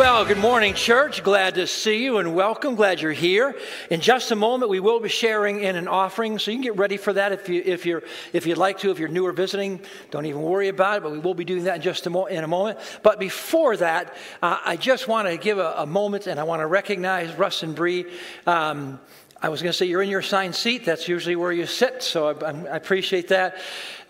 Well, good morning, church. Glad to see you and welcome. Glad you're here. In just a moment, we will be sharing in an offering, so you can get ready for that if you if you're if you'd like to. If you're new or visiting, don't even worry about it. But we will be doing that in just a mo- in a moment. But before that, uh, I just want to give a, a, moment, and I want to recognize Russ and Bree. Um, I was going to say you're in your assigned seat. That's usually where you sit, so I, I appreciate that.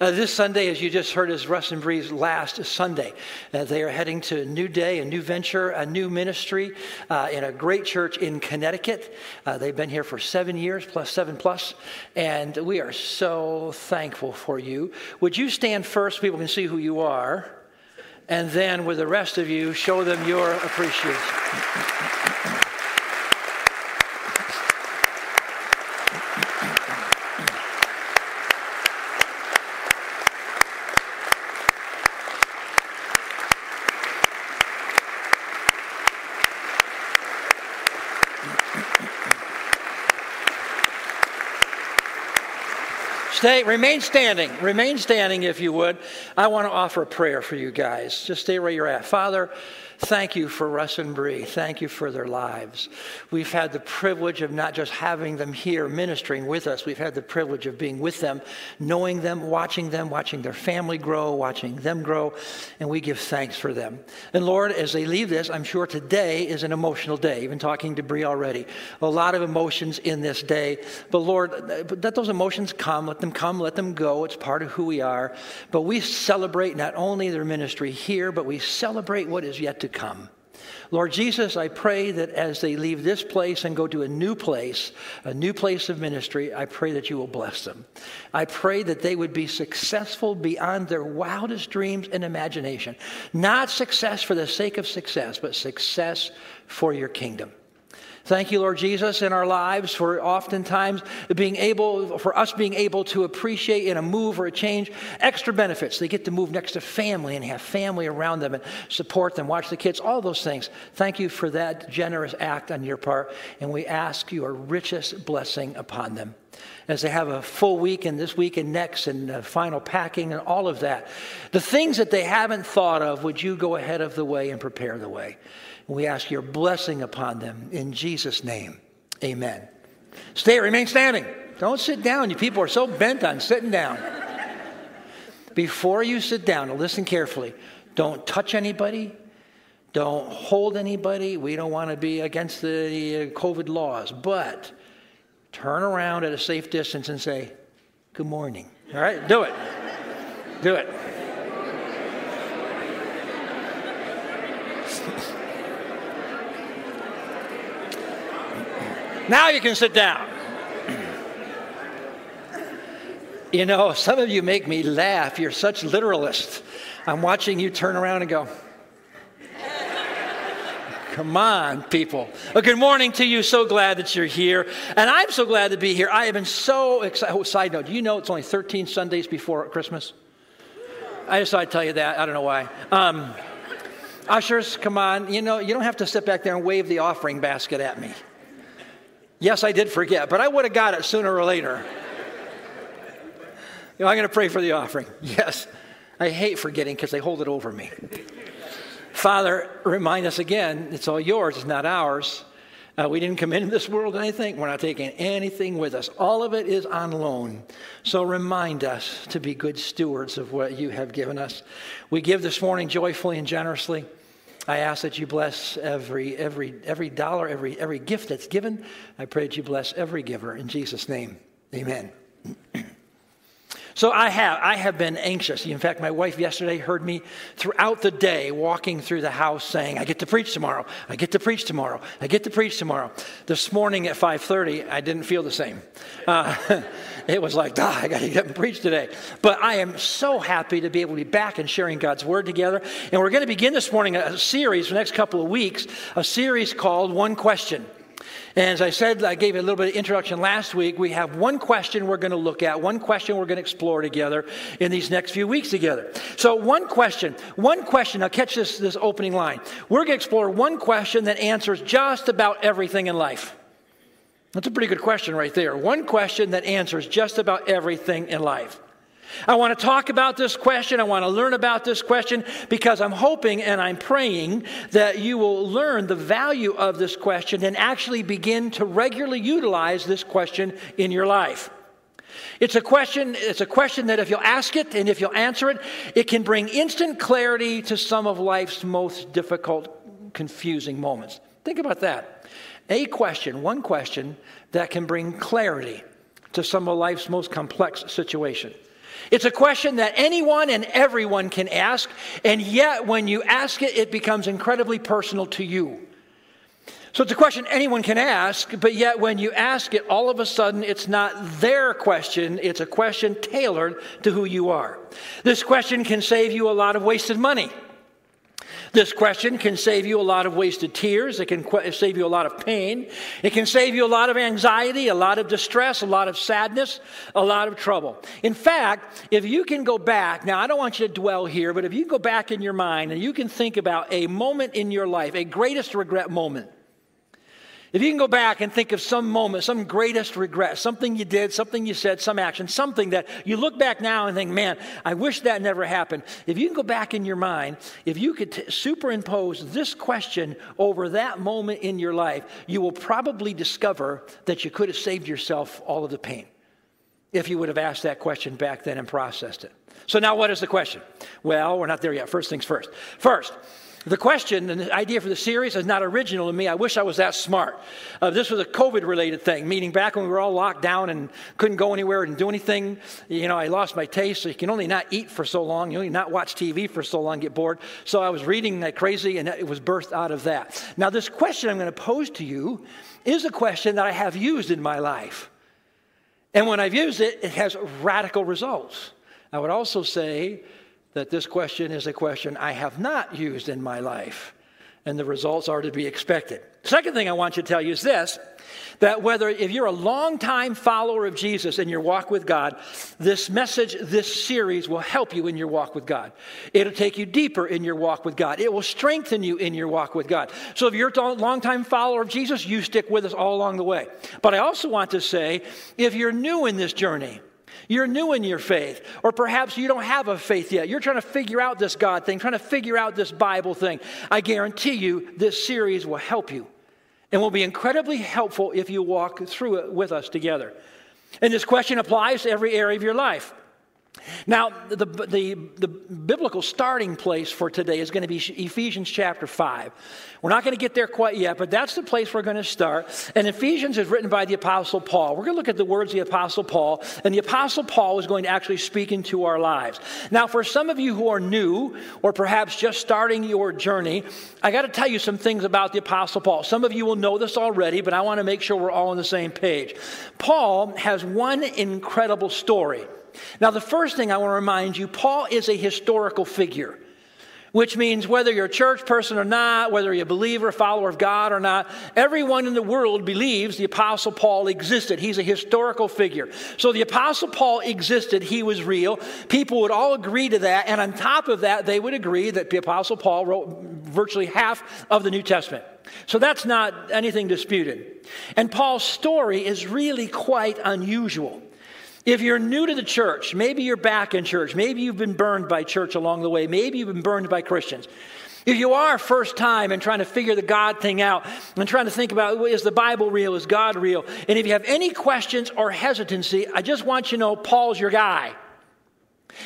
Uh, this Sunday, as you just heard, is Russ and Bree's last Sunday. Uh, they are heading to a new day, a new venture, a new ministry uh, in a great church in Connecticut. Uh, they've been here for seven years, plus seven plus, and we are so thankful for you. Would you stand first? People can see who you are, and then with the rest of you, show them your appreciation. Stay, remain standing. Remain standing if you would. I want to offer a prayer for you guys. Just stay where you're at. Father, Thank you for Russ and Bree. Thank you for their lives. We've had the privilege of not just having them here ministering with us, we've had the privilege of being with them, knowing them, watching them, watching their family grow, watching them grow, and we give thanks for them. And Lord, as they leave this, I'm sure today is an emotional day. Even talking to Bree already, a lot of emotions in this day. But Lord, let those emotions come, let them come, let them go. It's part of who we are. But we celebrate not only their ministry here, but we celebrate what is yet to come. Lord Jesus, I pray that as they leave this place and go to a new place, a new place of ministry, I pray that you will bless them. I pray that they would be successful beyond their wildest dreams and imagination. Not success for the sake of success, but success for your kingdom. Thank you, Lord Jesus, in our lives for oftentimes being able, for us being able to appreciate in a move or a change extra benefits. They get to move next to family and have family around them and support them, watch the kids, all those things. Thank you for that generous act on your part, and we ask your richest blessing upon them as they have a full week and this week and next and final packing and all of that. The things that they haven't thought of, would you go ahead of the way and prepare the way? We ask your blessing upon them in Jesus' name. Amen. Stay, remain standing. Don't sit down. You people are so bent on sitting down. Before you sit down, listen carefully. Don't touch anybody. Don't hold anybody. We don't want to be against the uh, COVID laws. But turn around at a safe distance and say, Good morning. All right? Do it. Do it. Now you can sit down. You know, some of you make me laugh. You're such literalists. I'm watching you turn around and go, Come on, people. Well, good morning to you. So glad that you're here. And I'm so glad to be here. I have been so excited. Oh, side note, do you know it's only 13 Sundays before Christmas? I just thought I'd tell you that. I don't know why. Um, ushers, come on. You know, you don't have to sit back there and wave the offering basket at me. Yes, I did forget, but I would have got it sooner or later. you know, I'm going to pray for the offering. Yes, I hate forgetting because they hold it over me. Father, remind us again, it's all yours, it's not ours. Uh, we didn't come into this world anything. We're not taking anything with us. All of it is on loan. So remind us to be good stewards of what you have given us. We give this morning joyfully and generously. I ask that you bless every, every, every dollar, every, every gift that's given. I pray that you bless every giver. In Jesus' name, amen. So I have, I have been anxious. In fact, my wife yesterday heard me throughout the day walking through the house saying, I get to preach tomorrow. I get to preach tomorrow. I get to preach tomorrow. This morning at 5.30, I didn't feel the same. Uh, it was like, ah, I got to get and preach today. But I am so happy to be able to be back and sharing God's word together. And we're going to begin this morning a series for the next couple of weeks, a series called One Question. And as I said, I gave a little bit of introduction last week. We have one question we're going to look at, one question we're going to explore together in these next few weeks together. So, one question, one question. Now, catch this, this opening line. We're going to explore one question that answers just about everything in life. That's a pretty good question right there. One question that answers just about everything in life. I want to talk about this question. I want to learn about this question because I'm hoping and I'm praying that you will learn the value of this question and actually begin to regularly utilize this question in your life. It's a question, it's a question that if you'll ask it and if you'll answer it, it can bring instant clarity to some of life's most difficult, confusing moments. Think about that. A question, one question that can bring clarity to some of life's most complex situation. It's a question that anyone and everyone can ask, and yet when you ask it, it becomes incredibly personal to you. So it's a question anyone can ask, but yet when you ask it, all of a sudden it's not their question, it's a question tailored to who you are. This question can save you a lot of wasted money. This question can save you a lot of wasted tears. It can save you a lot of pain. It can save you a lot of anxiety, a lot of distress, a lot of sadness, a lot of trouble. In fact, if you can go back, now I don't want you to dwell here, but if you go back in your mind and you can think about a moment in your life, a greatest regret moment, if you can go back and think of some moment, some greatest regret, something you did, something you said, some action, something that you look back now and think, man, I wish that never happened. If you can go back in your mind, if you could t- superimpose this question over that moment in your life, you will probably discover that you could have saved yourself all of the pain if you would have asked that question back then and processed it. So now what is the question? Well, we're not there yet. First things first. First, the question and the idea for the series is not original to me. I wish I was that smart. Uh, this was a COVID related thing, meaning back when we were all locked down and couldn't go anywhere and do anything. You know, I lost my taste, so you can only not eat for so long. You only not watch TV for so long, get bored. So I was reading like crazy, and it was birthed out of that. Now, this question I'm going to pose to you is a question that I have used in my life. And when I've used it, it has radical results. I would also say that this question is a question I have not used in my life, and the results are to be expected. Second thing I want you to tell you is this that whether if you're a long-time follower of Jesus in your walk with God, this message, this series will help you in your walk with God. It'll take you deeper in your walk with God. It will strengthen you in your walk with God. So if you're a long-time follower of Jesus, you stick with us all along the way. But I also want to say, if you're new in this journey, you're new in your faith, or perhaps you don't have a faith yet. You're trying to figure out this God thing, trying to figure out this Bible thing. I guarantee you this series will help you and will be incredibly helpful if you walk through it with us together. And this question applies to every area of your life. Now, the, the, the, biblical starting place for today is going to be Ephesians chapter 5. We're not going to get there quite yet, but that's the place we're going to start. And Ephesians is written by the Apostle Paul. We're going to look at the words of the Apostle Paul, and the Apostle Paul is going to actually speak into our lives. Now, for some of you who are new, or perhaps just starting your journey, I got to tell you some things about the Apostle Paul. Some of you will know this already, but I want to make sure we're all on the same page. Paul has one incredible story. Now, the first thing I want to remind you Paul is a historical figure, which means whether you're a church person or not, whether you're a believer, a follower of God or not, everyone in the world believes the Apostle Paul existed. He's a historical figure. So the Apostle Paul existed, he was real. People would all agree to that. And on top of that, they would agree that the Apostle Paul wrote virtually half of the New Testament. So that's not anything disputed. And Paul's story is really quite unusual. If you're new to the church, maybe you're back in church, maybe you've been burned by church along the way, maybe you've been burned by Christians. If you are first time and trying to figure the God thing out and trying to think about is the Bible real, is God real, and if you have any questions or hesitancy, I just want you to know Paul's your guy.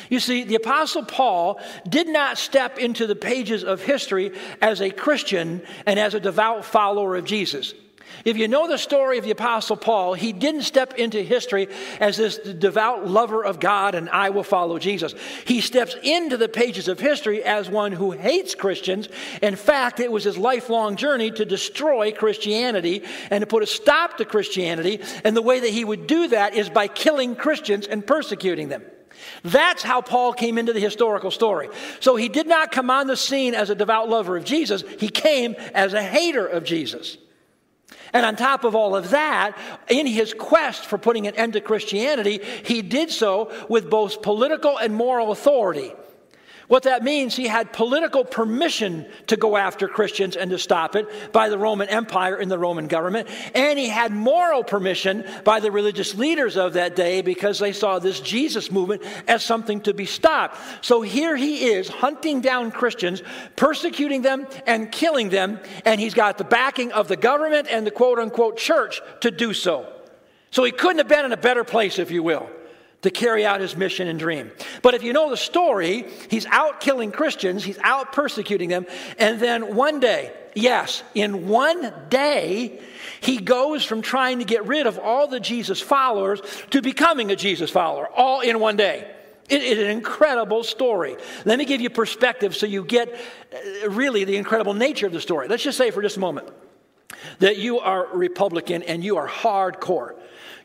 You see, the Apostle Paul did not step into the pages of history as a Christian and as a devout follower of Jesus. If you know the story of the Apostle Paul, he didn't step into history as this devout lover of God and I will follow Jesus. He steps into the pages of history as one who hates Christians. In fact, it was his lifelong journey to destroy Christianity and to put a stop to Christianity. And the way that he would do that is by killing Christians and persecuting them. That's how Paul came into the historical story. So he did not come on the scene as a devout lover of Jesus, he came as a hater of Jesus. And on top of all of that, in his quest for putting an end to Christianity, he did so with both political and moral authority. What that means, he had political permission to go after Christians and to stop it by the Roman Empire and the Roman government. And he had moral permission by the religious leaders of that day because they saw this Jesus movement as something to be stopped. So here he is hunting down Christians, persecuting them, and killing them. And he's got the backing of the government and the quote unquote church to do so. So he couldn't have been in a better place, if you will to carry out his mission and dream. But if you know the story, he's out killing Christians, he's out persecuting them, and then one day, yes, in one day, he goes from trying to get rid of all the Jesus followers to becoming a Jesus follower, all in one day. It is an incredible story. Let me give you perspective so you get uh, really the incredible nature of the story. Let's just say for just a moment that you are Republican and you are hardcore.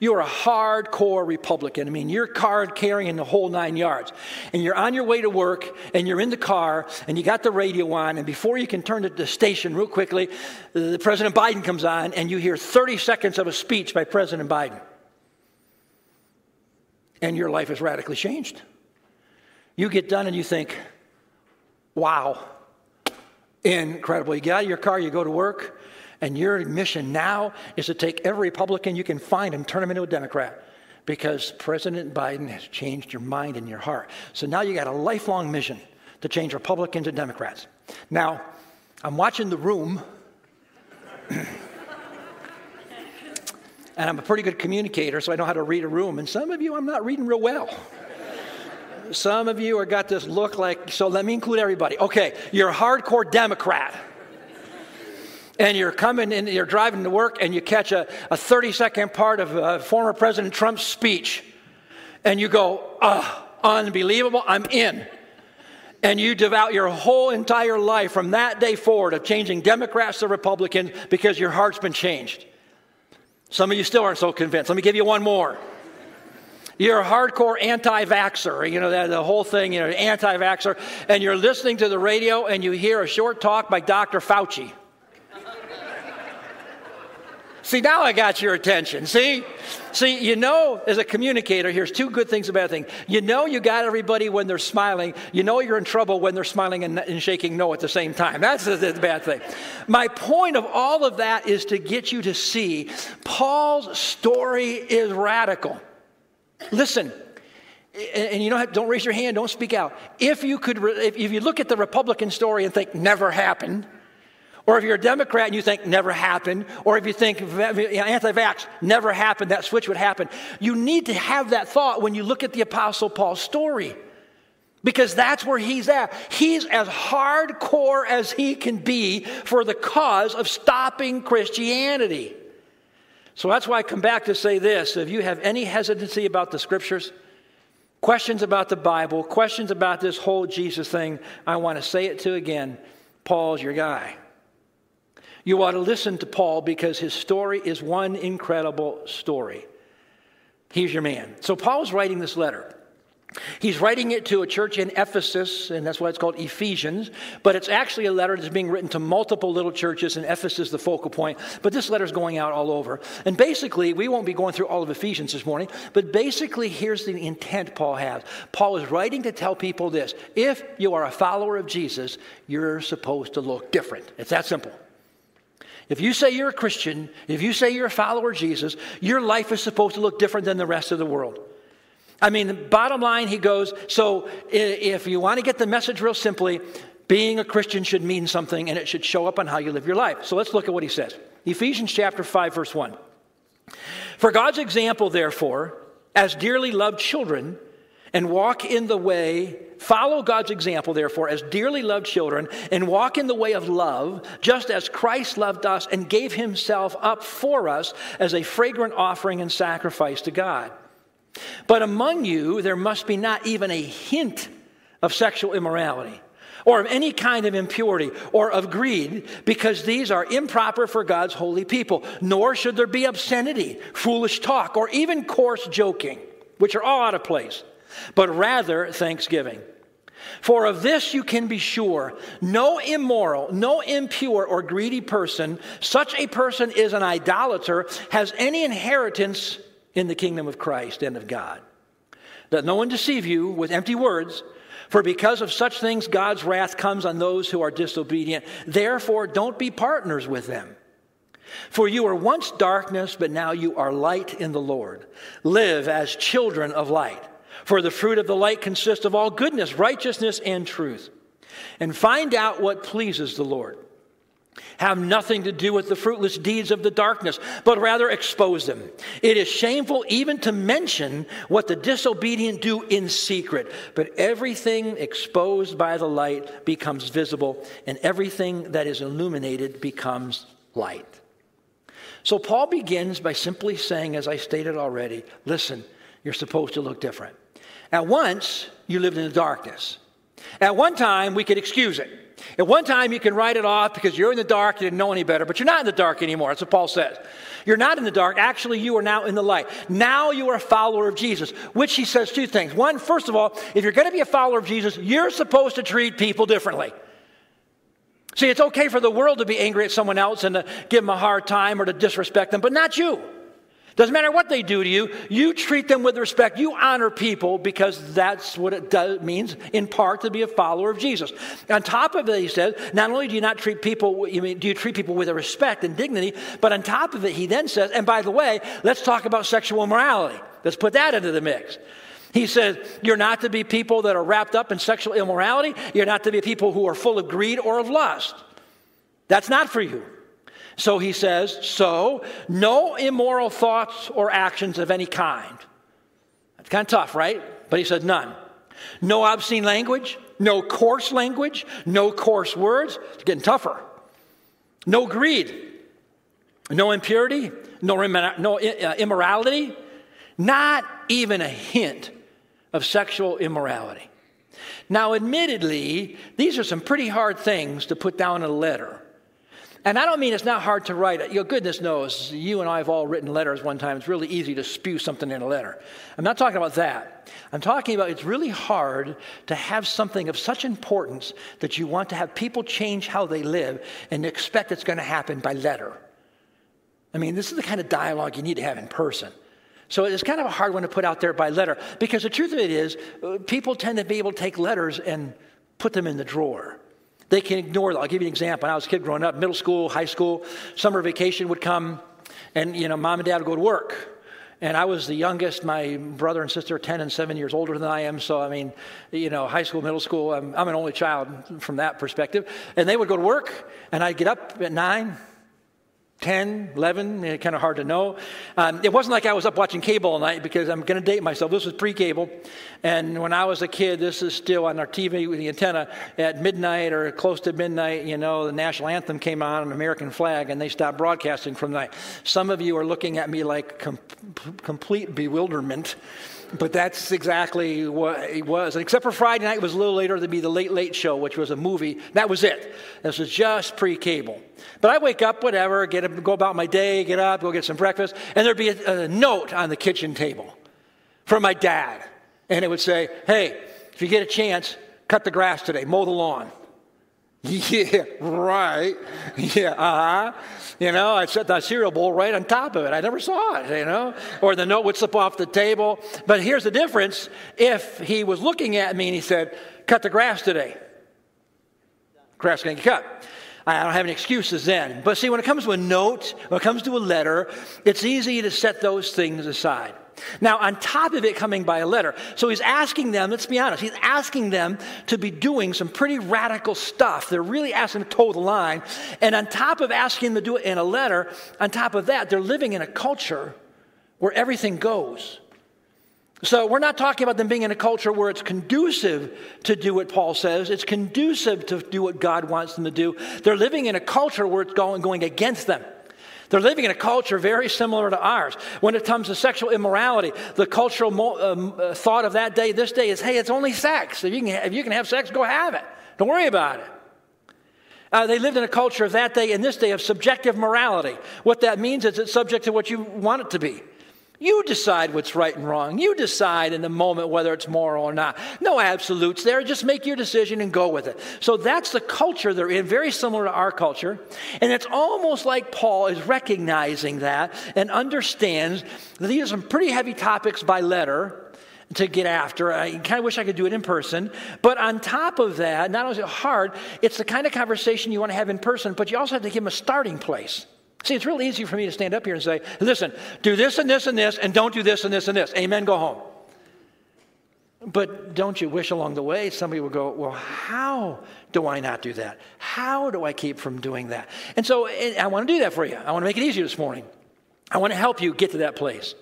You're a hardcore Republican. I mean, you're card carrying the whole nine yards. And you're on your way to work and you're in the car and you got the radio on. And before you can turn to the station real quickly, the President Biden comes on and you hear 30 seconds of a speech by President Biden. And your life is radically changed. You get done and you think, wow, incredible. You get out of your car, you go to work, and your mission now is to take every Republican you can find and turn them into a Democrat because President Biden has changed your mind and your heart. So now you got a lifelong mission to change Republicans and Democrats. Now, I'm watching the room. and I'm a pretty good communicator, so I know how to read a room. And some of you, I'm not reading real well. some of you are got this look like, so let me include everybody. Okay, you're a hardcore Democrat and you're coming and you're driving to work and you catch a, a 30 second part of uh, former President Trump's speech and you go, ah, unbelievable, I'm in. And you devote your whole entire life from that day forward of changing Democrats to Republicans because your heart's been changed. Some of you still aren't so convinced. Let me give you one more. You're a hardcore anti vaxxer, you know, the, the whole thing, you know, anti vaxxer, and you're listening to the radio and you hear a short talk by Dr. Fauci. See, now I got your attention. See? See, you know, as a communicator, here's two good things about things. You know you got everybody when they're smiling. You know you're in trouble when they're smiling and, and shaking no at the same time. That's the, the bad thing. My point of all of that is to get you to see Paul's story is radical. Listen, and you don't, don't raise your hand, don't speak out. If you could, if you look at the Republican story and think never happened, or if you're a Democrat and you think never happened, or if you think anti vax never happened, that switch would happen, you need to have that thought when you look at the Apostle Paul's story. Because that's where he's at. He's as hardcore as he can be for the cause of stopping Christianity. So that's why I come back to say this. If you have any hesitancy about the scriptures, questions about the Bible, questions about this whole Jesus thing, I want to say it to again. Paul's your guy. You ought to listen to Paul because his story is one incredible story. He's your man. So Paul's writing this letter. He's writing it to a church in Ephesus, and that's why it's called Ephesians. But it's actually a letter that's being written to multiple little churches, and Ephesus the focal point. But this letter is going out all over. And basically, we won't be going through all of Ephesians this morning, but basically, here's the intent Paul has. Paul is writing to tell people this if you are a follower of Jesus, you're supposed to look different. It's that simple. If you say you're a Christian, if you say you're a follower of Jesus, your life is supposed to look different than the rest of the world. I mean, bottom line, he goes, so if you want to get the message real simply, being a Christian should mean something and it should show up on how you live your life. So let's look at what he says. Ephesians chapter 5, verse 1. For God's example, therefore, as dearly loved children, and walk in the way, follow God's example, therefore, as dearly loved children, and walk in the way of love, just as Christ loved us and gave himself up for us as a fragrant offering and sacrifice to God. But among you, there must be not even a hint of sexual immorality. Or of any kind of impurity or of greed, because these are improper for God's holy people. Nor should there be obscenity, foolish talk, or even coarse joking, which are all out of place but rather thanksgiving. For of this you can be sure no immoral, no impure or greedy person, such a person is an idolater, has any inheritance in the kingdom of Christ and of God. Let no one deceive you with empty words. For because of such things, God's wrath comes on those who are disobedient. Therefore, don't be partners with them. For you were once darkness, but now you are light in the Lord. Live as children of light. For the fruit of the light consists of all goodness, righteousness, and truth. And find out what pleases the Lord. Have nothing to do with the fruitless deeds of the darkness, but rather expose them. It is shameful even to mention what the disobedient do in secret, but everything exposed by the light becomes visible, and everything that is illuminated becomes light. So Paul begins by simply saying, as I stated already, listen, you're supposed to look different. At once, you lived in the darkness. At one time, we could excuse it. At one time, you can write it off because you're in the dark, you didn't know any better, but you're not in the dark anymore. That's what Paul says. You're not in the dark. Actually, you are now in the light. Now you are a follower of Jesus, which he says two things. One, first of all, if you're going to be a follower of Jesus, you're supposed to treat people differently. See, it's okay for the world to be angry at someone else and to give them a hard time or to disrespect them, but not you. Doesn't matter what they do to you, you treat them with respect. You honor people because that's what it does, means, in part, to be a follower of Jesus. On top of it, he says, not only do you not treat people, you mean, do you treat people with respect and dignity, but on top of it, he then says, and by the way, let's talk about sexual morality. Let's put that into the mix. He says, You're not to be people that are wrapped up in sexual immorality. You're not to be people who are full of greed or of lust. That's not for you. So he says, So, no immoral thoughts or actions of any kind. That's kind of tough, right? But he said, None. No obscene language, no coarse language, no coarse words. It's getting tougher. No greed, no impurity, no, no uh, immorality, not even a hint of sexual immorality. Now, admittedly, these are some pretty hard things to put down in a letter. And I don't mean it's not hard to write. Your goodness knows, you and I have all written letters one time. It's really easy to spew something in a letter. I'm not talking about that. I'm talking about it's really hard to have something of such importance that you want to have people change how they live and expect it's going to happen by letter. I mean, this is the kind of dialogue you need to have in person. So it's kind of a hard one to put out there by letter because the truth of it is, uh, people tend to be able to take letters and put them in the drawer. They can ignore them. I'll give you an example. When I was a kid growing up, middle school, high school, summer vacation would come, and you know, mom and dad would go to work. And I was the youngest. My brother and sister are 10 and 7 years older than I am. So, I mean, you know, high school, middle school, I'm, I'm an only child from that perspective. And they would go to work, and I'd get up at 9, 10, 11, eh, kind of hard to know. Um, it wasn't like I was up watching cable all night because I'm going to date myself. This was pre cable. And when I was a kid, this is still on our TV with the antenna at midnight or close to midnight. You know, the national anthem came on, an American flag, and they stopped broadcasting from night. Some of you are looking at me like com- complete bewilderment but that's exactly what it was. And except for Friday night, it was a little later. There'd be the Late Late Show, which was a movie. That was it. This was just pre-cable. But I wake up, whatever, get up, go about my day, get up, go get some breakfast, and there'd be a, a note on the kitchen table from my dad, and it would say, "Hey, if you get a chance, cut the grass today, mow the lawn." Yeah, right. Yeah, uh huh. You know, I set the cereal bowl right on top of it. I never saw it, you know. Or the note would slip off the table. But here's the difference. If he was looking at me and he said, cut the grass today, grass going to get cut. I don't have any excuses then. But see, when it comes to a note, when it comes to a letter, it's easy to set those things aside. Now, on top of it coming by a letter, so he's asking them, let's be honest, he's asking them to be doing some pretty radical stuff. They're really asking to toe the line. And on top of asking them to do it in a letter, on top of that, they're living in a culture where everything goes. So we're not talking about them being in a culture where it's conducive to do what Paul says. It's conducive to do what God wants them to do. They're living in a culture where it's going, going against them. They're living in a culture very similar to ours. When it comes to sexual immorality, the cultural mo- um, uh, thought of that day, this day, is hey, it's only sex. If you can, if you can have sex, go have it. Don't worry about it. Uh, they lived in a culture of that day and this day of subjective morality. What that means is it's subject to what you want it to be. You decide what's right and wrong. You decide in the moment whether it's moral or not. No absolutes there. Just make your decision and go with it. So that's the culture they're in, very similar to our culture. And it's almost like Paul is recognizing that and understands that these are some pretty heavy topics by letter. to get after. I kind of wish I could do it in person. But on top of that, not only is it hard, it's the kind of conversation you want to have in person, but you also have to give them a starting place. See, it's real easy for me to stand up here and say, listen, do this and this and this, and don't do this and this and this. Amen, go home. But don't you wish along the way somebody would go, Well, how do I not do that? How do I keep from doing that? And so I want to do that for you. I want to make it easier this morning. I want to help you get to that place.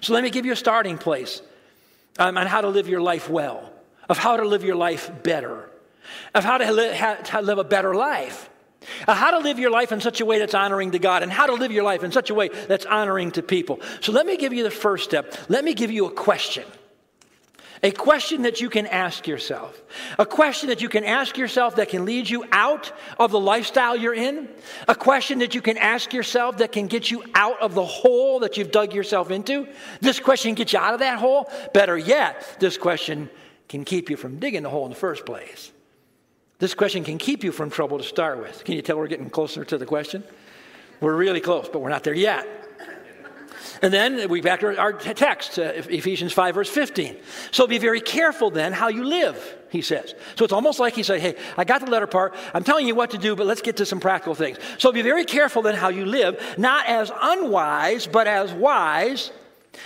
So let me give you a starting place um, on how to live your life well, of how to live your life better, of how to, how to live a better life. How to live your life in such a way that's honoring to God, and how to live your life in such a way that's honoring to people. So, let me give you the first step. Let me give you a question. A question that you can ask yourself. A question that you can ask yourself that can lead you out of the lifestyle you're in. A question that you can ask yourself that can get you out of the hole that you've dug yourself into. This question gets you out of that hole. Better yet, this question can keep you from digging the hole in the first place. This question can keep you from trouble to start with. Can you tell we're getting closer to the question? We're really close, but we're not there yet. And then we back to our text, uh, Ephesians 5, verse 15. So be very careful then how you live, he says. So it's almost like he said, Hey, I got the letter part. I'm telling you what to do, but let's get to some practical things. So be very careful then how you live, not as unwise, but as wise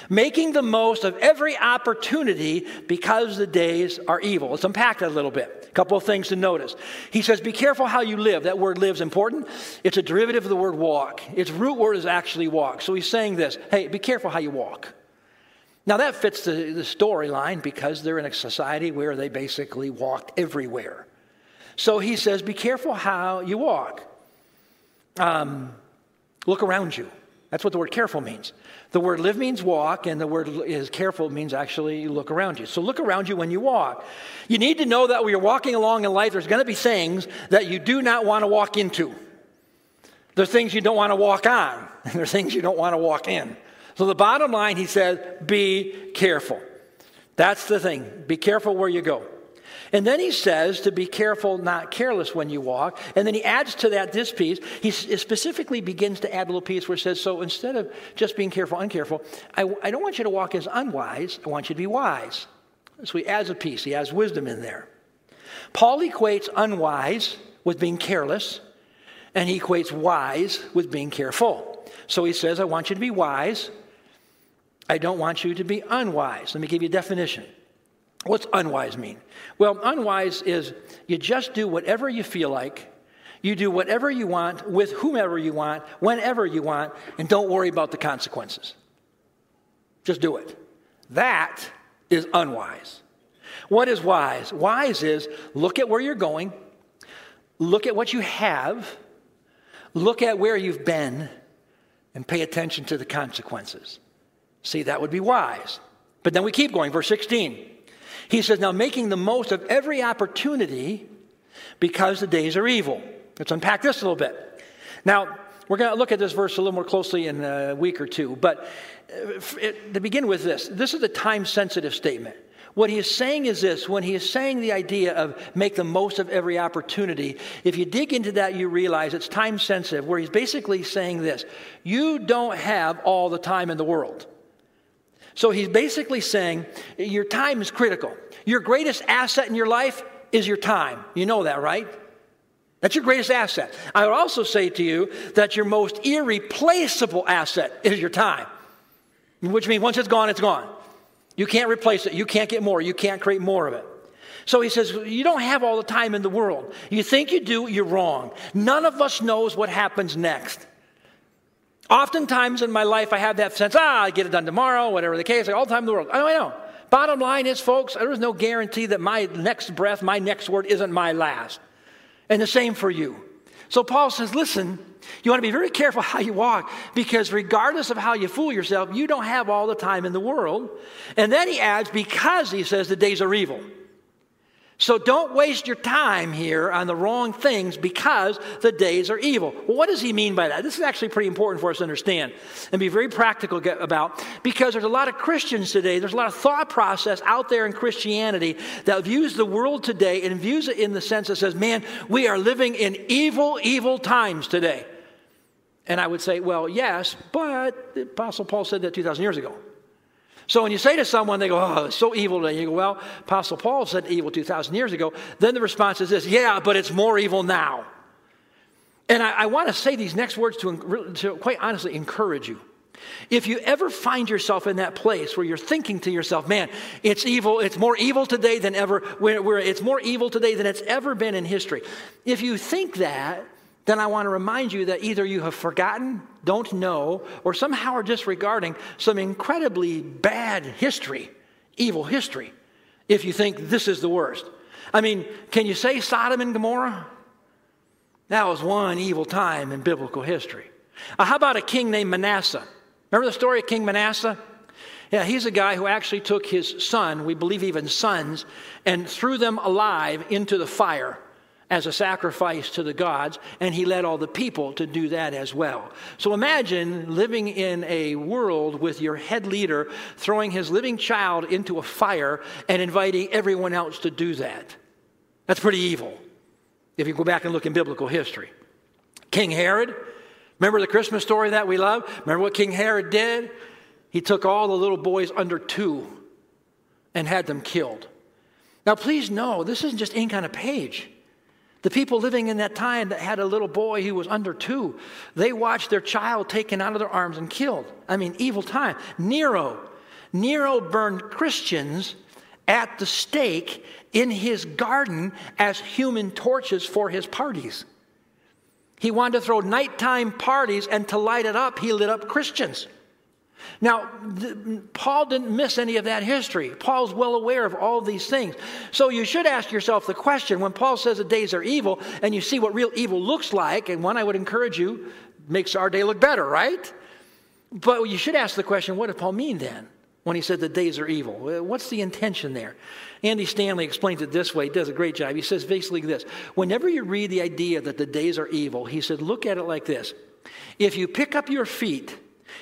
making the most of every opportunity because the days are evil. Let's unpack that a little bit. A couple of things to notice. He says, Be careful how you live. That word live is important. It's a derivative of the word walk. Its root word is actually walk. So he's saying this hey, be careful how you walk. Now that fits the, the storyline because they're in a society where they basically walked everywhere. So he says, Be careful how you walk. Um, look around you. That's what the word careful means. The word live means walk, and the word is careful means actually look around you. So look around you when you walk. You need to know that when you're walking along in life, there's going to be things that you do not want to walk into. There's things you don't want to walk on, and there's things you don't want to walk in. So the bottom line, he says, be careful. That's the thing. Be careful where you go. And then he says to be careful, not careless when you walk. And then he adds to that this piece. He specifically begins to add a little piece where it says, so instead of just being careful, uncareful, I, I don't want you to walk as unwise. I want you to be wise. So he adds a piece. He has wisdom in there. Paul equates unwise with being careless, and he equates wise with being careful. So he says, I want you to be wise. I don't want you to be unwise. Let me give you a definition. What's unwise mean? Well, unwise is you just do whatever you feel like, you do whatever you want with whomever you want, whenever you want, and don't worry about the consequences. Just do it. That is unwise. What is wise? Wise is look at where you're going, look at what you have, look at where you've been, and pay attention to the consequences. See, that would be wise. But then we keep going, verse 16. He says, now making the most of every opportunity because the days are evil. Let's unpack this a little bit. Now, we're going to look at this verse a little more closely in a week or two, but uh, to begin with this, this is a time sensitive statement. What he is saying is this when he is saying the idea of make the most of every opportunity, if you dig into that, you realize it's time sensitive, where he's basically saying this you don't have all the time in the world. So he's basically saying your time is critical. Your greatest asset in your life is your time. You know that, right? That's your greatest asset. I would also say to you that your most irreplaceable asset is your time, which means once it's gone, it's gone. You can't replace it. You can't get more. You can't create more of it. So he says, You don't have all the time in the world. You think you do, you're wrong. None of us knows what happens next. Oftentimes in my life, I have that sense, ah, I get it done tomorrow, whatever the case, like all the time in the world. I know, I know. Bottom line is, folks, there is no guarantee that my next breath, my next word isn't my last. And the same for you. So Paul says, listen, you want to be very careful how you walk because regardless of how you fool yourself, you don't have all the time in the world. And then he adds, because he says the days are evil. So don't waste your time here on the wrong things because the days are evil. Well, what does he mean by that? This is actually pretty important for us to understand and be very practical about because there's a lot of Christians today, there's a lot of thought process out there in Christianity that views the world today and views it in the sense that says, man, we are living in evil, evil times today. And I would say, well, yes, but the Apostle Paul said that 2,000 years ago. So when you say to someone, they go, oh, it's so evil today. You go, well, Apostle Paul said evil 2,000 years ago. Then the response is this, yeah, but it's more evil now. And I, I want to say these next words to, to quite honestly encourage you. If you ever find yourself in that place where you're thinking to yourself, man, it's evil, it's more evil today than ever, it's more evil today than it's ever been in history. If you think that, then I want to remind you that either you have forgotten, don't know, or somehow are disregarding some incredibly bad history, evil history, if you think this is the worst. I mean, can you say Sodom and Gomorrah? That was one evil time in biblical history. Uh, how about a king named Manasseh? Remember the story of King Manasseh? Yeah, he's a guy who actually took his son, we believe even sons, and threw them alive into the fire as a sacrifice to the gods, and he led all the people to do that as well. So imagine living in a world with your head leader throwing his living child into a fire and inviting everyone else to do that. That's pretty evil if you go back and look in biblical history. King Herod, remember the Christmas story that we love? Remember what King Herod did? He took all the little boys under two and had them killed. Now, please know, this isn't just ink on a page. The people living in that time that had a little boy who was under two, they watched their child taken out of their arms and killed. I mean, evil time. Nero. Nero burned Christians at the stake in his garden as human torches for his parties. He wanted to throw nighttime parties, and to light it up, he lit up Christians. Now, Paul didn't miss any of that history. Paul's well aware of all these things. So you should ask yourself the question when Paul says the days are evil, and you see what real evil looks like, and one I would encourage you makes our day look better, right? But you should ask the question what did Paul mean then? when he said the days are evil. What's the intention there? Andy Stanley explains it this way. He does a great job. He says basically this Whenever you read the idea that the days are evil, he said, look at it like this. If you pick up your feet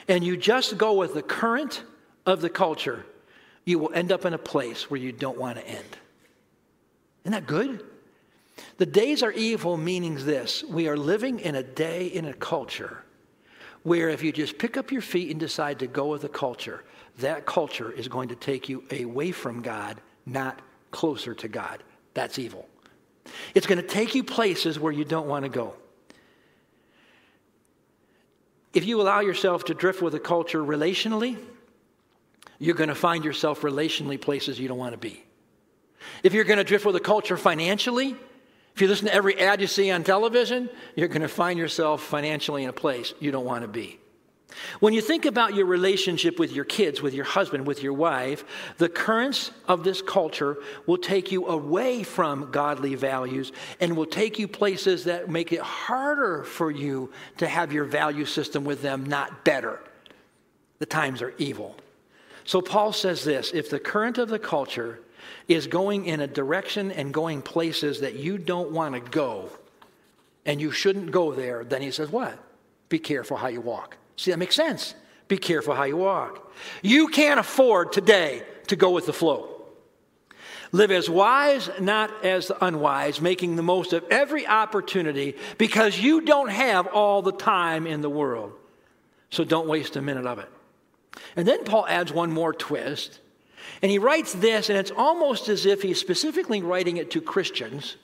and you just go with the current of the culture, you will end up in a place where you don't want to end. Isn't that good? The days are evil, meaning this we are living in a day in a culture where if you just pick up your feet and decide to go with the culture, that culture is going to take you away from God, not closer to God. That's evil. It's going to take you places where you don't want to go. If you allow yourself to drift with a culture relationally, you're going to find yourself relationally places you don't want to be. If you're going to drift with a culture financially, if you listen to every ad you see on television, you're going to find yourself financially in a place you don't want to be. When you think about your relationship with your kids, with your husband, with your wife, the currents of this culture will take you away from godly values and will take you places that make it harder for you to have your value system with them, not better. The times are evil. So Paul says this if the current of the culture is going in a direction and going places that you don't want to go, and you shouldn't go there, then he says, What? Be careful how you walk. See, that makes sense. Be careful how you walk. You can't afford today to go with the flow. Live as wise, not as the unwise, making the most of every opportunity because you don't have all the time in the world. So don't waste a minute of it. And then Paul adds one more twist. And he writes this, and it's almost as if he's specifically writing it to Christians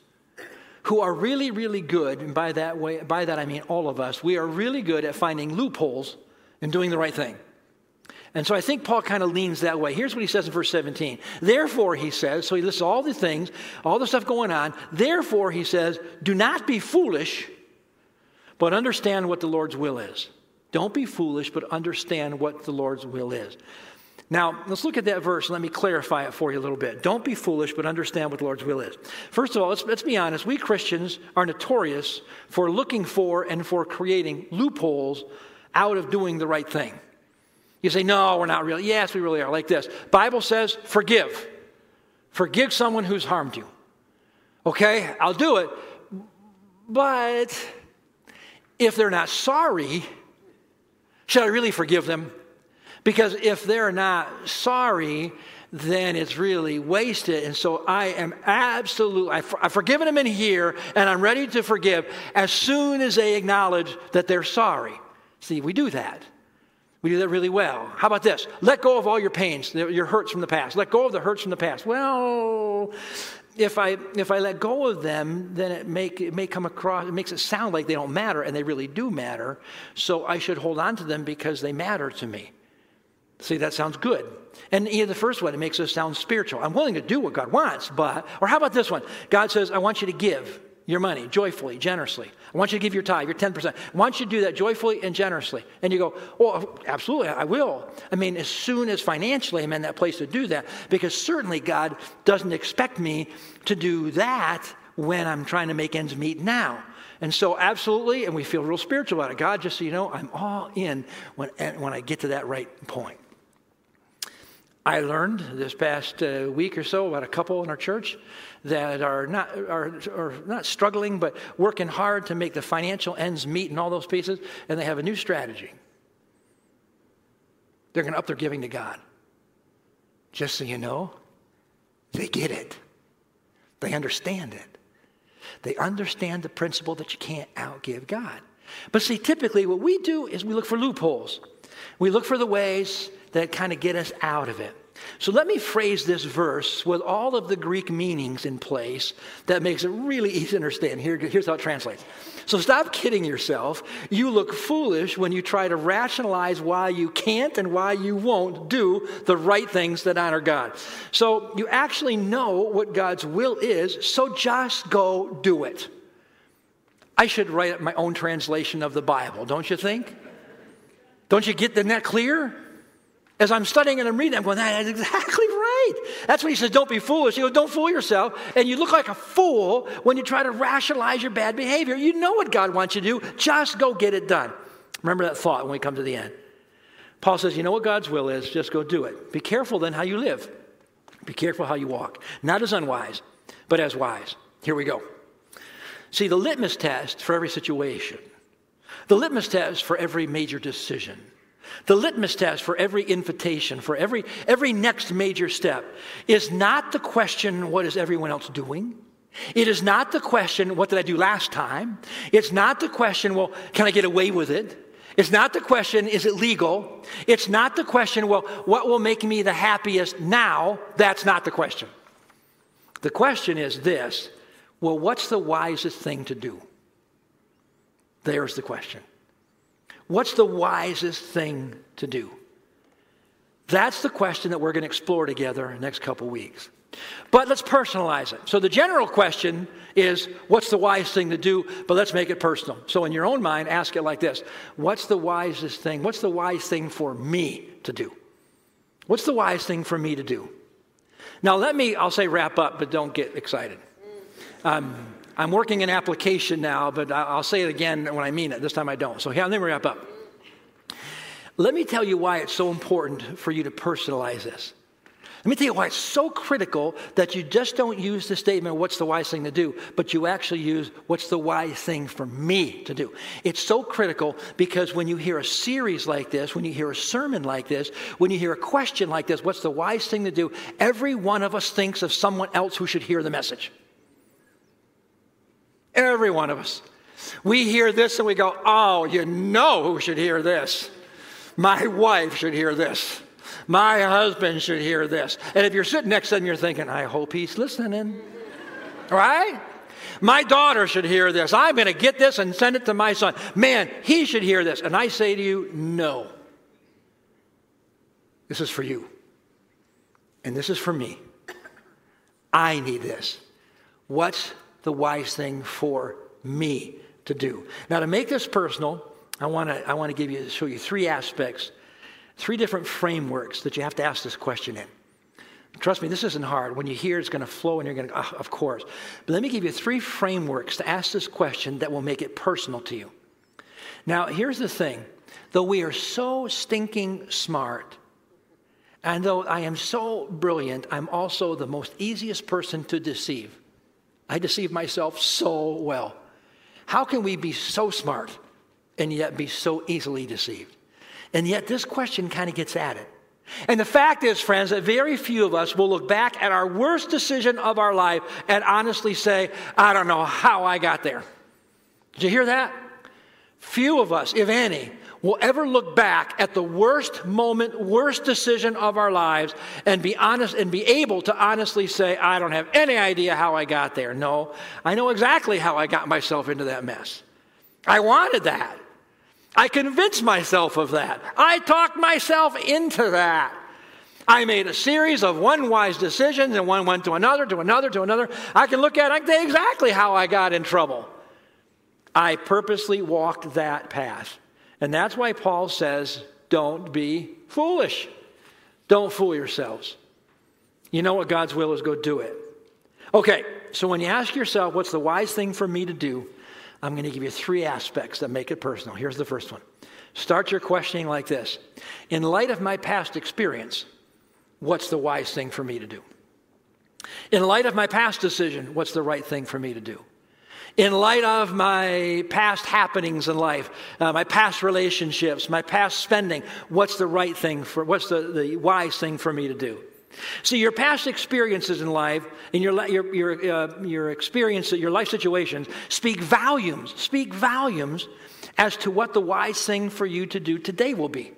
who are really, really good, and by that way, by that I mean all of us, we are really good at finding loopholes and doing the right thing. And so I think Paul kind of leans that way. Here's what he says in verse 17. Therefore, he says, so he lists all the things, all the stuff going on. Therefore, he says, do not be foolish, but understand what the Lord's will is. Don't be foolish, but understand what the Lord's will is. Now, let's look at that verse. And let me clarify it for you a little bit. Don't be foolish, but understand what the Lord's will is. First of all, let's, let's be honest. We Christians are notorious for looking for and for creating loopholes out of doing the right thing. You say, no, we're not really. Yes, we really are. Like this Bible says, forgive. Forgive someone who's harmed you. Okay, I'll do it. But if they're not sorry, should I really forgive them? Because if they're not sorry, then it's really wasted. And so I am absolutely, I've, I've forgiven them in here, and I'm ready to forgive as soon as they acknowledge that they're sorry. See, we do that. We do that really well. How about this? Let go of all your pains, your hurts from the past. Let go of the hurts from the past. Well, if I if I let go of them, then it make it may come across it makes it sound like they don't matter, and they really do matter. So I should hold on to them because they matter to me. See, that sounds good. And the first one, it makes us sound spiritual. I'm willing to do what God wants, but or how about this one? God says, I want you to give your money joyfully, generously. I want you to give your tithe, your 10%. I want you to do that joyfully and generously. And you go, oh, absolutely, I will. I mean, as soon as financially I'm in that place to do that, because certainly God doesn't expect me to do that when I'm trying to make ends meet now. And so, absolutely, and we feel real spiritual about it. God, just so you know, I'm all in when, when I get to that right point. I learned this past uh, week or so about a couple in our church that are not, are, are not struggling, but working hard to make the financial ends meet and all those pieces, and they have a new strategy. They're going to up their giving to God. Just so you know, they get it, they understand it. They understand the principle that you can't outgive God. But see, typically what we do is we look for loopholes. We look for the ways that kind of get us out of it. So let me phrase this verse with all of the Greek meanings in place that makes it really easy to understand. Here, here's how it translates. So stop kidding yourself. You look foolish when you try to rationalize why you can't and why you won't do the right things that honor God. So you actually know what God's will is, so just go do it. I should write my own translation of the Bible, don't you think? Don't you get that clear? As I'm studying and I'm reading, I'm going, that's exactly right. That's when he says, don't be foolish. You go, don't fool yourself. And you look like a fool when you try to rationalize your bad behavior. You know what God wants you to do. Just go get it done. Remember that thought when we come to the end. Paul says, you know what God's will is, just go do it. Be careful then how you live. Be careful how you walk. Not as unwise, but as wise. Here we go. See, the litmus test for every situation, the litmus test for every major decision, the litmus test for every invitation, for every, every next major step, is not the question, what is everyone else doing? It is not the question, what did I do last time? It's not the question, well, can I get away with it? It's not the question, is it legal? It's not the question, well, what will make me the happiest now? That's not the question. The question is this well, what's the wisest thing to do? There's the question. What's the wisest thing to do? That's the question that we're going to explore together in the next couple weeks. But let's personalize it. So the general question is what's the wisest thing to do? But let's make it personal. So in your own mind, ask it like this What's the wisest thing? What's the wise thing for me to do? What's the wise thing for me to do? Now, let me, I'll say wrap up, but don't get excited. Um, I'm working an application now, but I'll say it again when I mean it. This time I don't. So here, let me wrap up. Let me tell you why it's so important for you to personalize this. Let me tell you why it's so critical that you just don't use the statement, what's the wise thing to do, but you actually use, what's the wise thing for me to do. It's so critical because when you hear a series like this, when you hear a sermon like this, when you hear a question like this, what's the wise thing to do, every one of us thinks of someone else who should hear the message. Every one of us. We hear this and we go, oh, you know who should hear this. My wife should hear this. My husband should hear this. And if you're sitting next to him, you're thinking, I hope he's listening. right? My daughter should hear this. I'm going to get this and send it to my son. Man, he should hear this. And I say to you, no. This is for you. And this is for me. I need this. What's the wise thing for me to do. Now, to make this personal, I want to I want to give you show you three aspects, three different frameworks that you have to ask this question in. Trust me, this isn't hard. When you hear, it's going to flow, and you're going to, oh, ah, of course. But let me give you three frameworks to ask this question that will make it personal to you. Now, here's the thing: though we are so stinking smart, and though I am so brilliant, I'm also the most easiest person to deceive. I deceive myself so well. How can we be so smart and yet be so easily deceived? And yet, this question kind of gets at it. And the fact is, friends, that very few of us will look back at our worst decision of our life and honestly say, I don't know how I got there. Did you hear that? Few of us, if any, will ever look back at the worst moment, worst decision of our lives and be honest and be able to honestly say, I don't have any idea how I got there. No, I know exactly how I got myself into that mess. I wanted that. I convinced myself of that. I talked myself into that. I made a series of one wise decisions and one went to another, to another, to another. I can look at exactly how I got in trouble. I purposely walked that path. And that's why Paul says, don't be foolish. Don't fool yourselves. You know what God's will is, go do it. Okay, so when you ask yourself, what's the wise thing for me to do? I'm going to give you three aspects that make it personal. Here's the first one. Start your questioning like this In light of my past experience, what's the wise thing for me to do? In light of my past decision, what's the right thing for me to do? In light of my past happenings in life, uh, my past relationships, my past spending, what's the right thing for, what's the, the wise thing for me to do? See, your past experiences in life and your, your, your, uh, your experience, your life situations speak volumes, speak volumes as to what the wise thing for you to do today will be.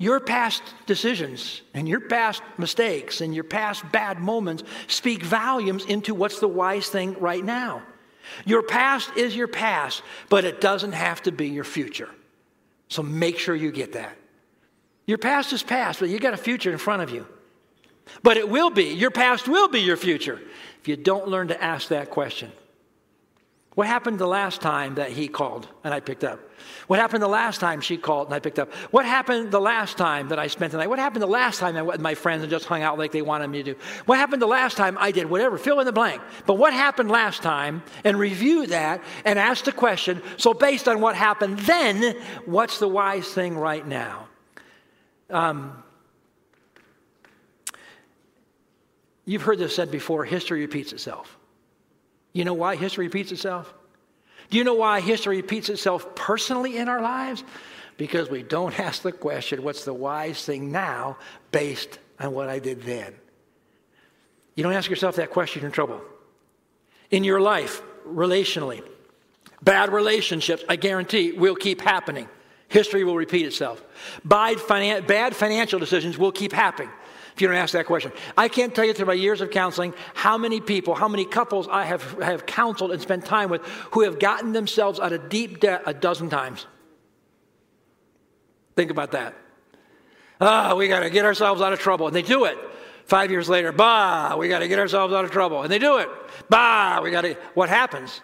Your past decisions and your past mistakes and your past bad moments speak volumes into what's the wise thing right now. Your past is your past, but it doesn't have to be your future. So make sure you get that. Your past is past, but you got a future in front of you. But it will be, your past will be your future if you don't learn to ask that question. What happened the last time that he called and I picked up? What happened the last time she called and I picked up? What happened the last time that I spent the night? What happened the last time I went with my friends and just hung out like they wanted me to do? What happened the last time I did whatever? Fill in the blank. But what happened last time? And review that and ask the question so, based on what happened then, what's the wise thing right now? Um, you've heard this said before history repeats itself. You know why history repeats itself? Do you know why history repeats itself personally in our lives? Because we don't ask the question, what's the wise thing now based on what I did then? You don't ask yourself that question, you're in trouble. In your life, relationally, bad relationships, I guarantee, will keep happening. History will repeat itself. Bad, bad financial decisions will keep happening if you don't ask that question. I can't tell you through my years of counseling how many people, how many couples I have, have counseled and spent time with who have gotten themselves out of deep debt a dozen times. Think about that. Ah, oh, we got to get ourselves out of trouble. And they do it. Five years later, bah, we got to get ourselves out of trouble. And they do it. Bah, we got to. What happens?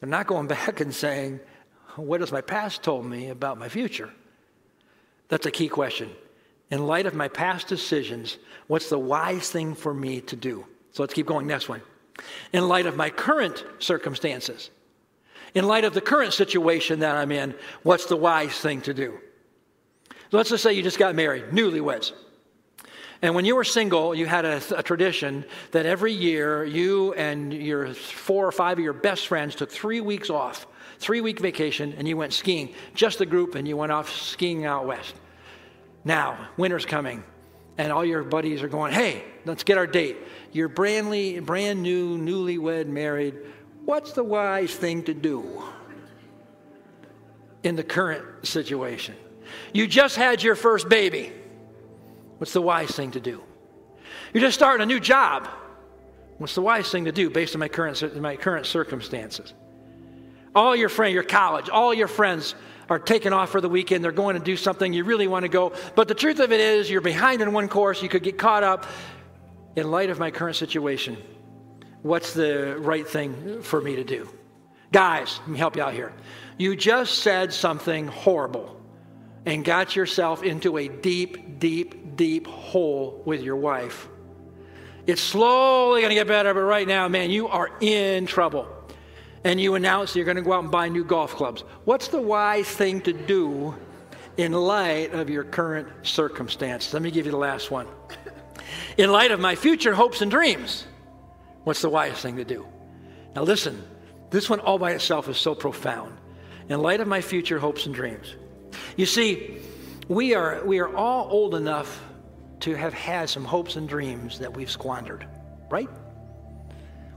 They're not going back and saying, What has my past told me about my future? That's a key question in light of my past decisions, what's the wise thing for me to do? So let's keep going. Next one. In light of my current circumstances, in light of the current situation that I'm in, what's the wise thing to do? Let's just say you just got married, newlyweds. And when you were single, you had a, a, tradition that every year you and your four or five of your best friends took three weeks off, three week vacation, and you went skiing, just the group, and you went off skiing out west. Now, winter's coming, and all your buddies are going, hey, let's get our date. You're brandly, brand new, newlywed married. What's the wise thing to do in the current situation? You just had your first baby. What's the wise thing to do? You're just starting a new job. What's the wise thing to do based on my current, my current circumstances? All your friends, your college, all your friends are taking off for the weekend, they're going to do something, you really want to go. But the truth of it is, you're behind in one course, you could get caught up. In light of my current situation, what's the right thing for me to do? Guys, let me help you out here. You just said something horrible and got yourself into a deep, deep, deep hole with your wife. It's slowly going to get better, but right now, man, you are in trouble and you announce you're going to go out and buy new golf clubs. What's the wise thing to do in light of your current circumstances? Let me give you the last one. In light of my future hopes and dreams, what's the wise thing to do? Now, listen, this one all by itself is so profound. In light of my future hopes and dreams. You see, we are, we are all old enough to have had some hopes and dreams that we've squandered, right?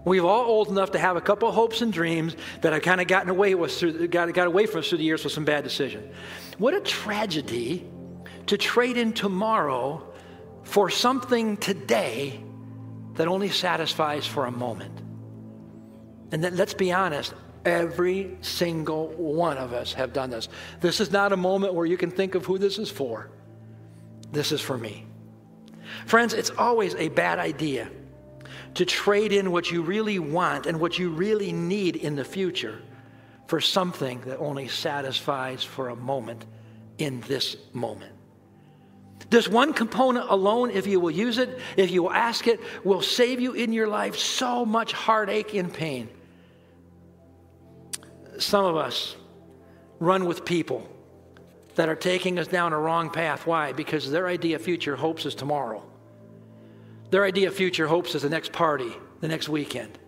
We've all old enough to have a couple hopes and dreams that have kind of gotten away with through, got, got away from us through the years with some bad decision. What a tragedy to trade in tomorrow for something today that only satisfies for a moment. And then let's be honest, every single one of us have done this. This is not a moment where you can think of who this is for. This is for me. Friends, it's always a bad idea to trade in what you really want and what you really need in the future for something that only satisfies for a moment in this moment. This one component alone, if you will use it, if you will ask it, will save you in your life so much heartache and pain. Some of us run with people that are taking us down a wrong path. Why? Because their idea of future hopes is tomorrow. Their idea of future hopes is the next party, the next weekend.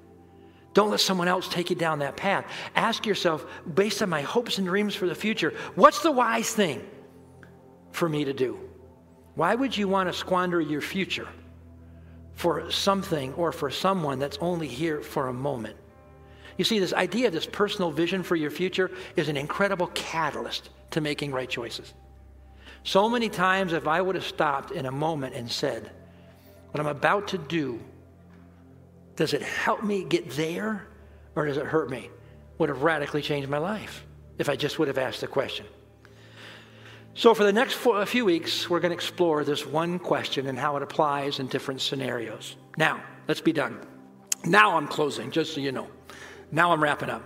Don't let someone else take you down that path. Ask yourself, based on my hopes and dreams for the future, what's the wise thing for me to do? Why would you want to squander your future for something or for someone that's only here for a moment? You see, this idea, this personal vision for your future, is an incredible catalyst to making right choices. So many times, if I would have stopped in a moment and said, What I'm about to do, does it help me get there or does it hurt me? Would have radically changed my life if I just would have asked the question. So, for the next few weeks, we're going to explore this one question and how it applies in different scenarios. Now, let's be done. Now I'm closing, just so you know. Now I'm wrapping up.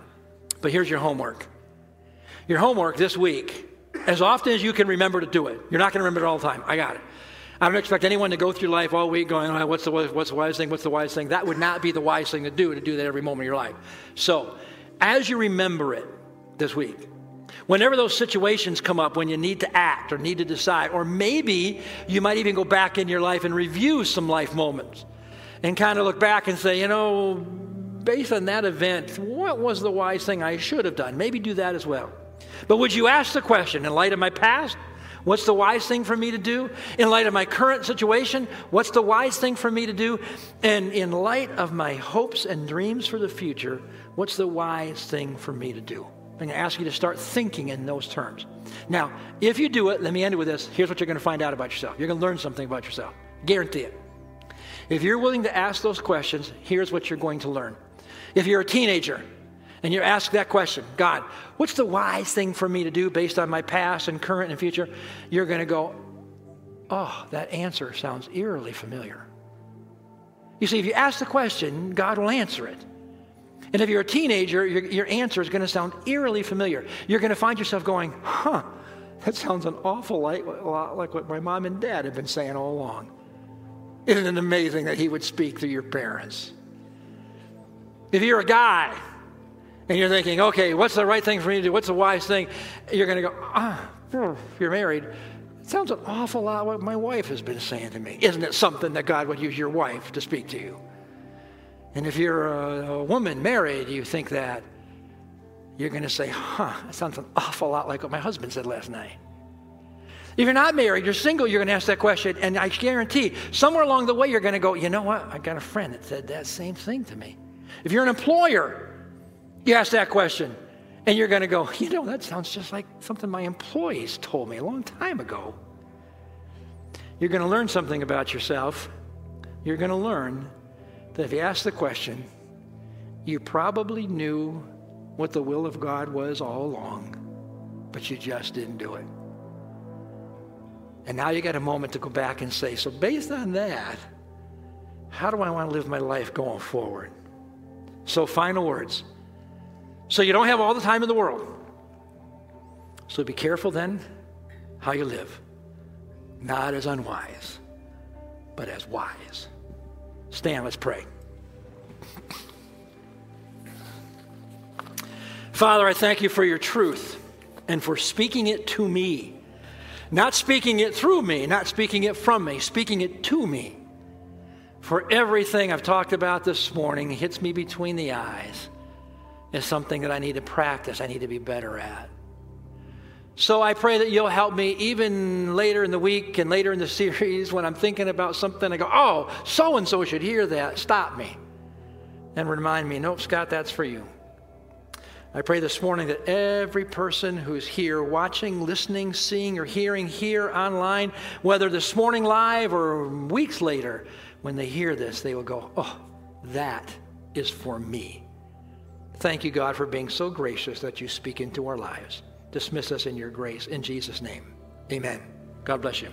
But here's your homework. Your homework this week, as often as you can remember to do it, you're not going to remember it all the time. I got it. I don't expect anyone to go through life all week going, oh, what's, the, what's the wise thing? What's the wise thing? That would not be the wise thing to do, to do that every moment of your life. So, as you remember it this week, whenever those situations come up when you need to act or need to decide, or maybe you might even go back in your life and review some life moments and kind of look back and say, you know, based on that event, what was the wise thing I should have done? Maybe do that as well. But would you ask the question, in light of my past, what's the wise thing for me to do? In light of my current situation, what's the wise thing for me to do? And in light of my hopes and dreams for the future, what's the wise thing for me to do? I'm going to ask you to start thinking in those terms. Now, if you do it, let me end it with this. Here's what you're going to find out about yourself. You're going to learn something about yourself. Guarantee it. If you're willing to ask those questions, here's what you're going to learn. If you're a teenager and you're asked that question, God, what's the wise thing for me to do based on my past and current and future? You're going to go, oh, that answer sounds eerily familiar. You see, if you ask the question, God will answer it. And if you're a teenager, your, your answer is going to sound eerily familiar. You're going to find yourself going, huh, that sounds an awful lot like what my mom and dad have been saying all along. Isn't it amazing that he would speak through your parents? If you're a guy and you're thinking, okay, what's the right thing for me to do? What's the wise thing? You're going to go, ah, you're married, it sounds an awful lot what my wife has been saying to me. Isn't it something that God would use your wife to speak to you? And if you're a, a woman married, you think that, you're going to say, huh, that sounds an awful lot like what my husband said last night. If you're not married, you're single, you're going to ask that question. And I guarantee somewhere along the way, you're going to go, you know what? I got a friend that said that same thing to me. If you're an employer, you ask that question, and you're going to go, you know, that sounds just like something my employees told me a long time ago. You're going to learn something about yourself. You're going to learn that if you ask the question, you probably knew what the will of God was all along, but you just didn't do it. And now you got a moment to go back and say, so based on that, how do I want to live my life going forward? So, final words. So, you don't have all the time in the world. So, be careful then how you live. Not as unwise, but as wise. Stand, let's pray. Father, I thank you for your truth and for speaking it to me. Not speaking it through me, not speaking it from me, speaking it to me for everything I've talked about this morning hits me between the eyes is something that I need to practice, I need to be better at. So I pray that you'll help me even later in the week and later in the series when I'm thinking about something, I go, oh, so and so should hear that. Stop me and remind me, nope, Scott, that's for you. I pray this morning that every person who's here, watching, listening, seeing, or hearing here online, whether this morning live or weeks later, when they hear this, they will go, oh, that is for me. Thank you, God, for being so gracious that you speak into our lives. Dismiss us in your grace. In Jesus' name, amen. God bless you.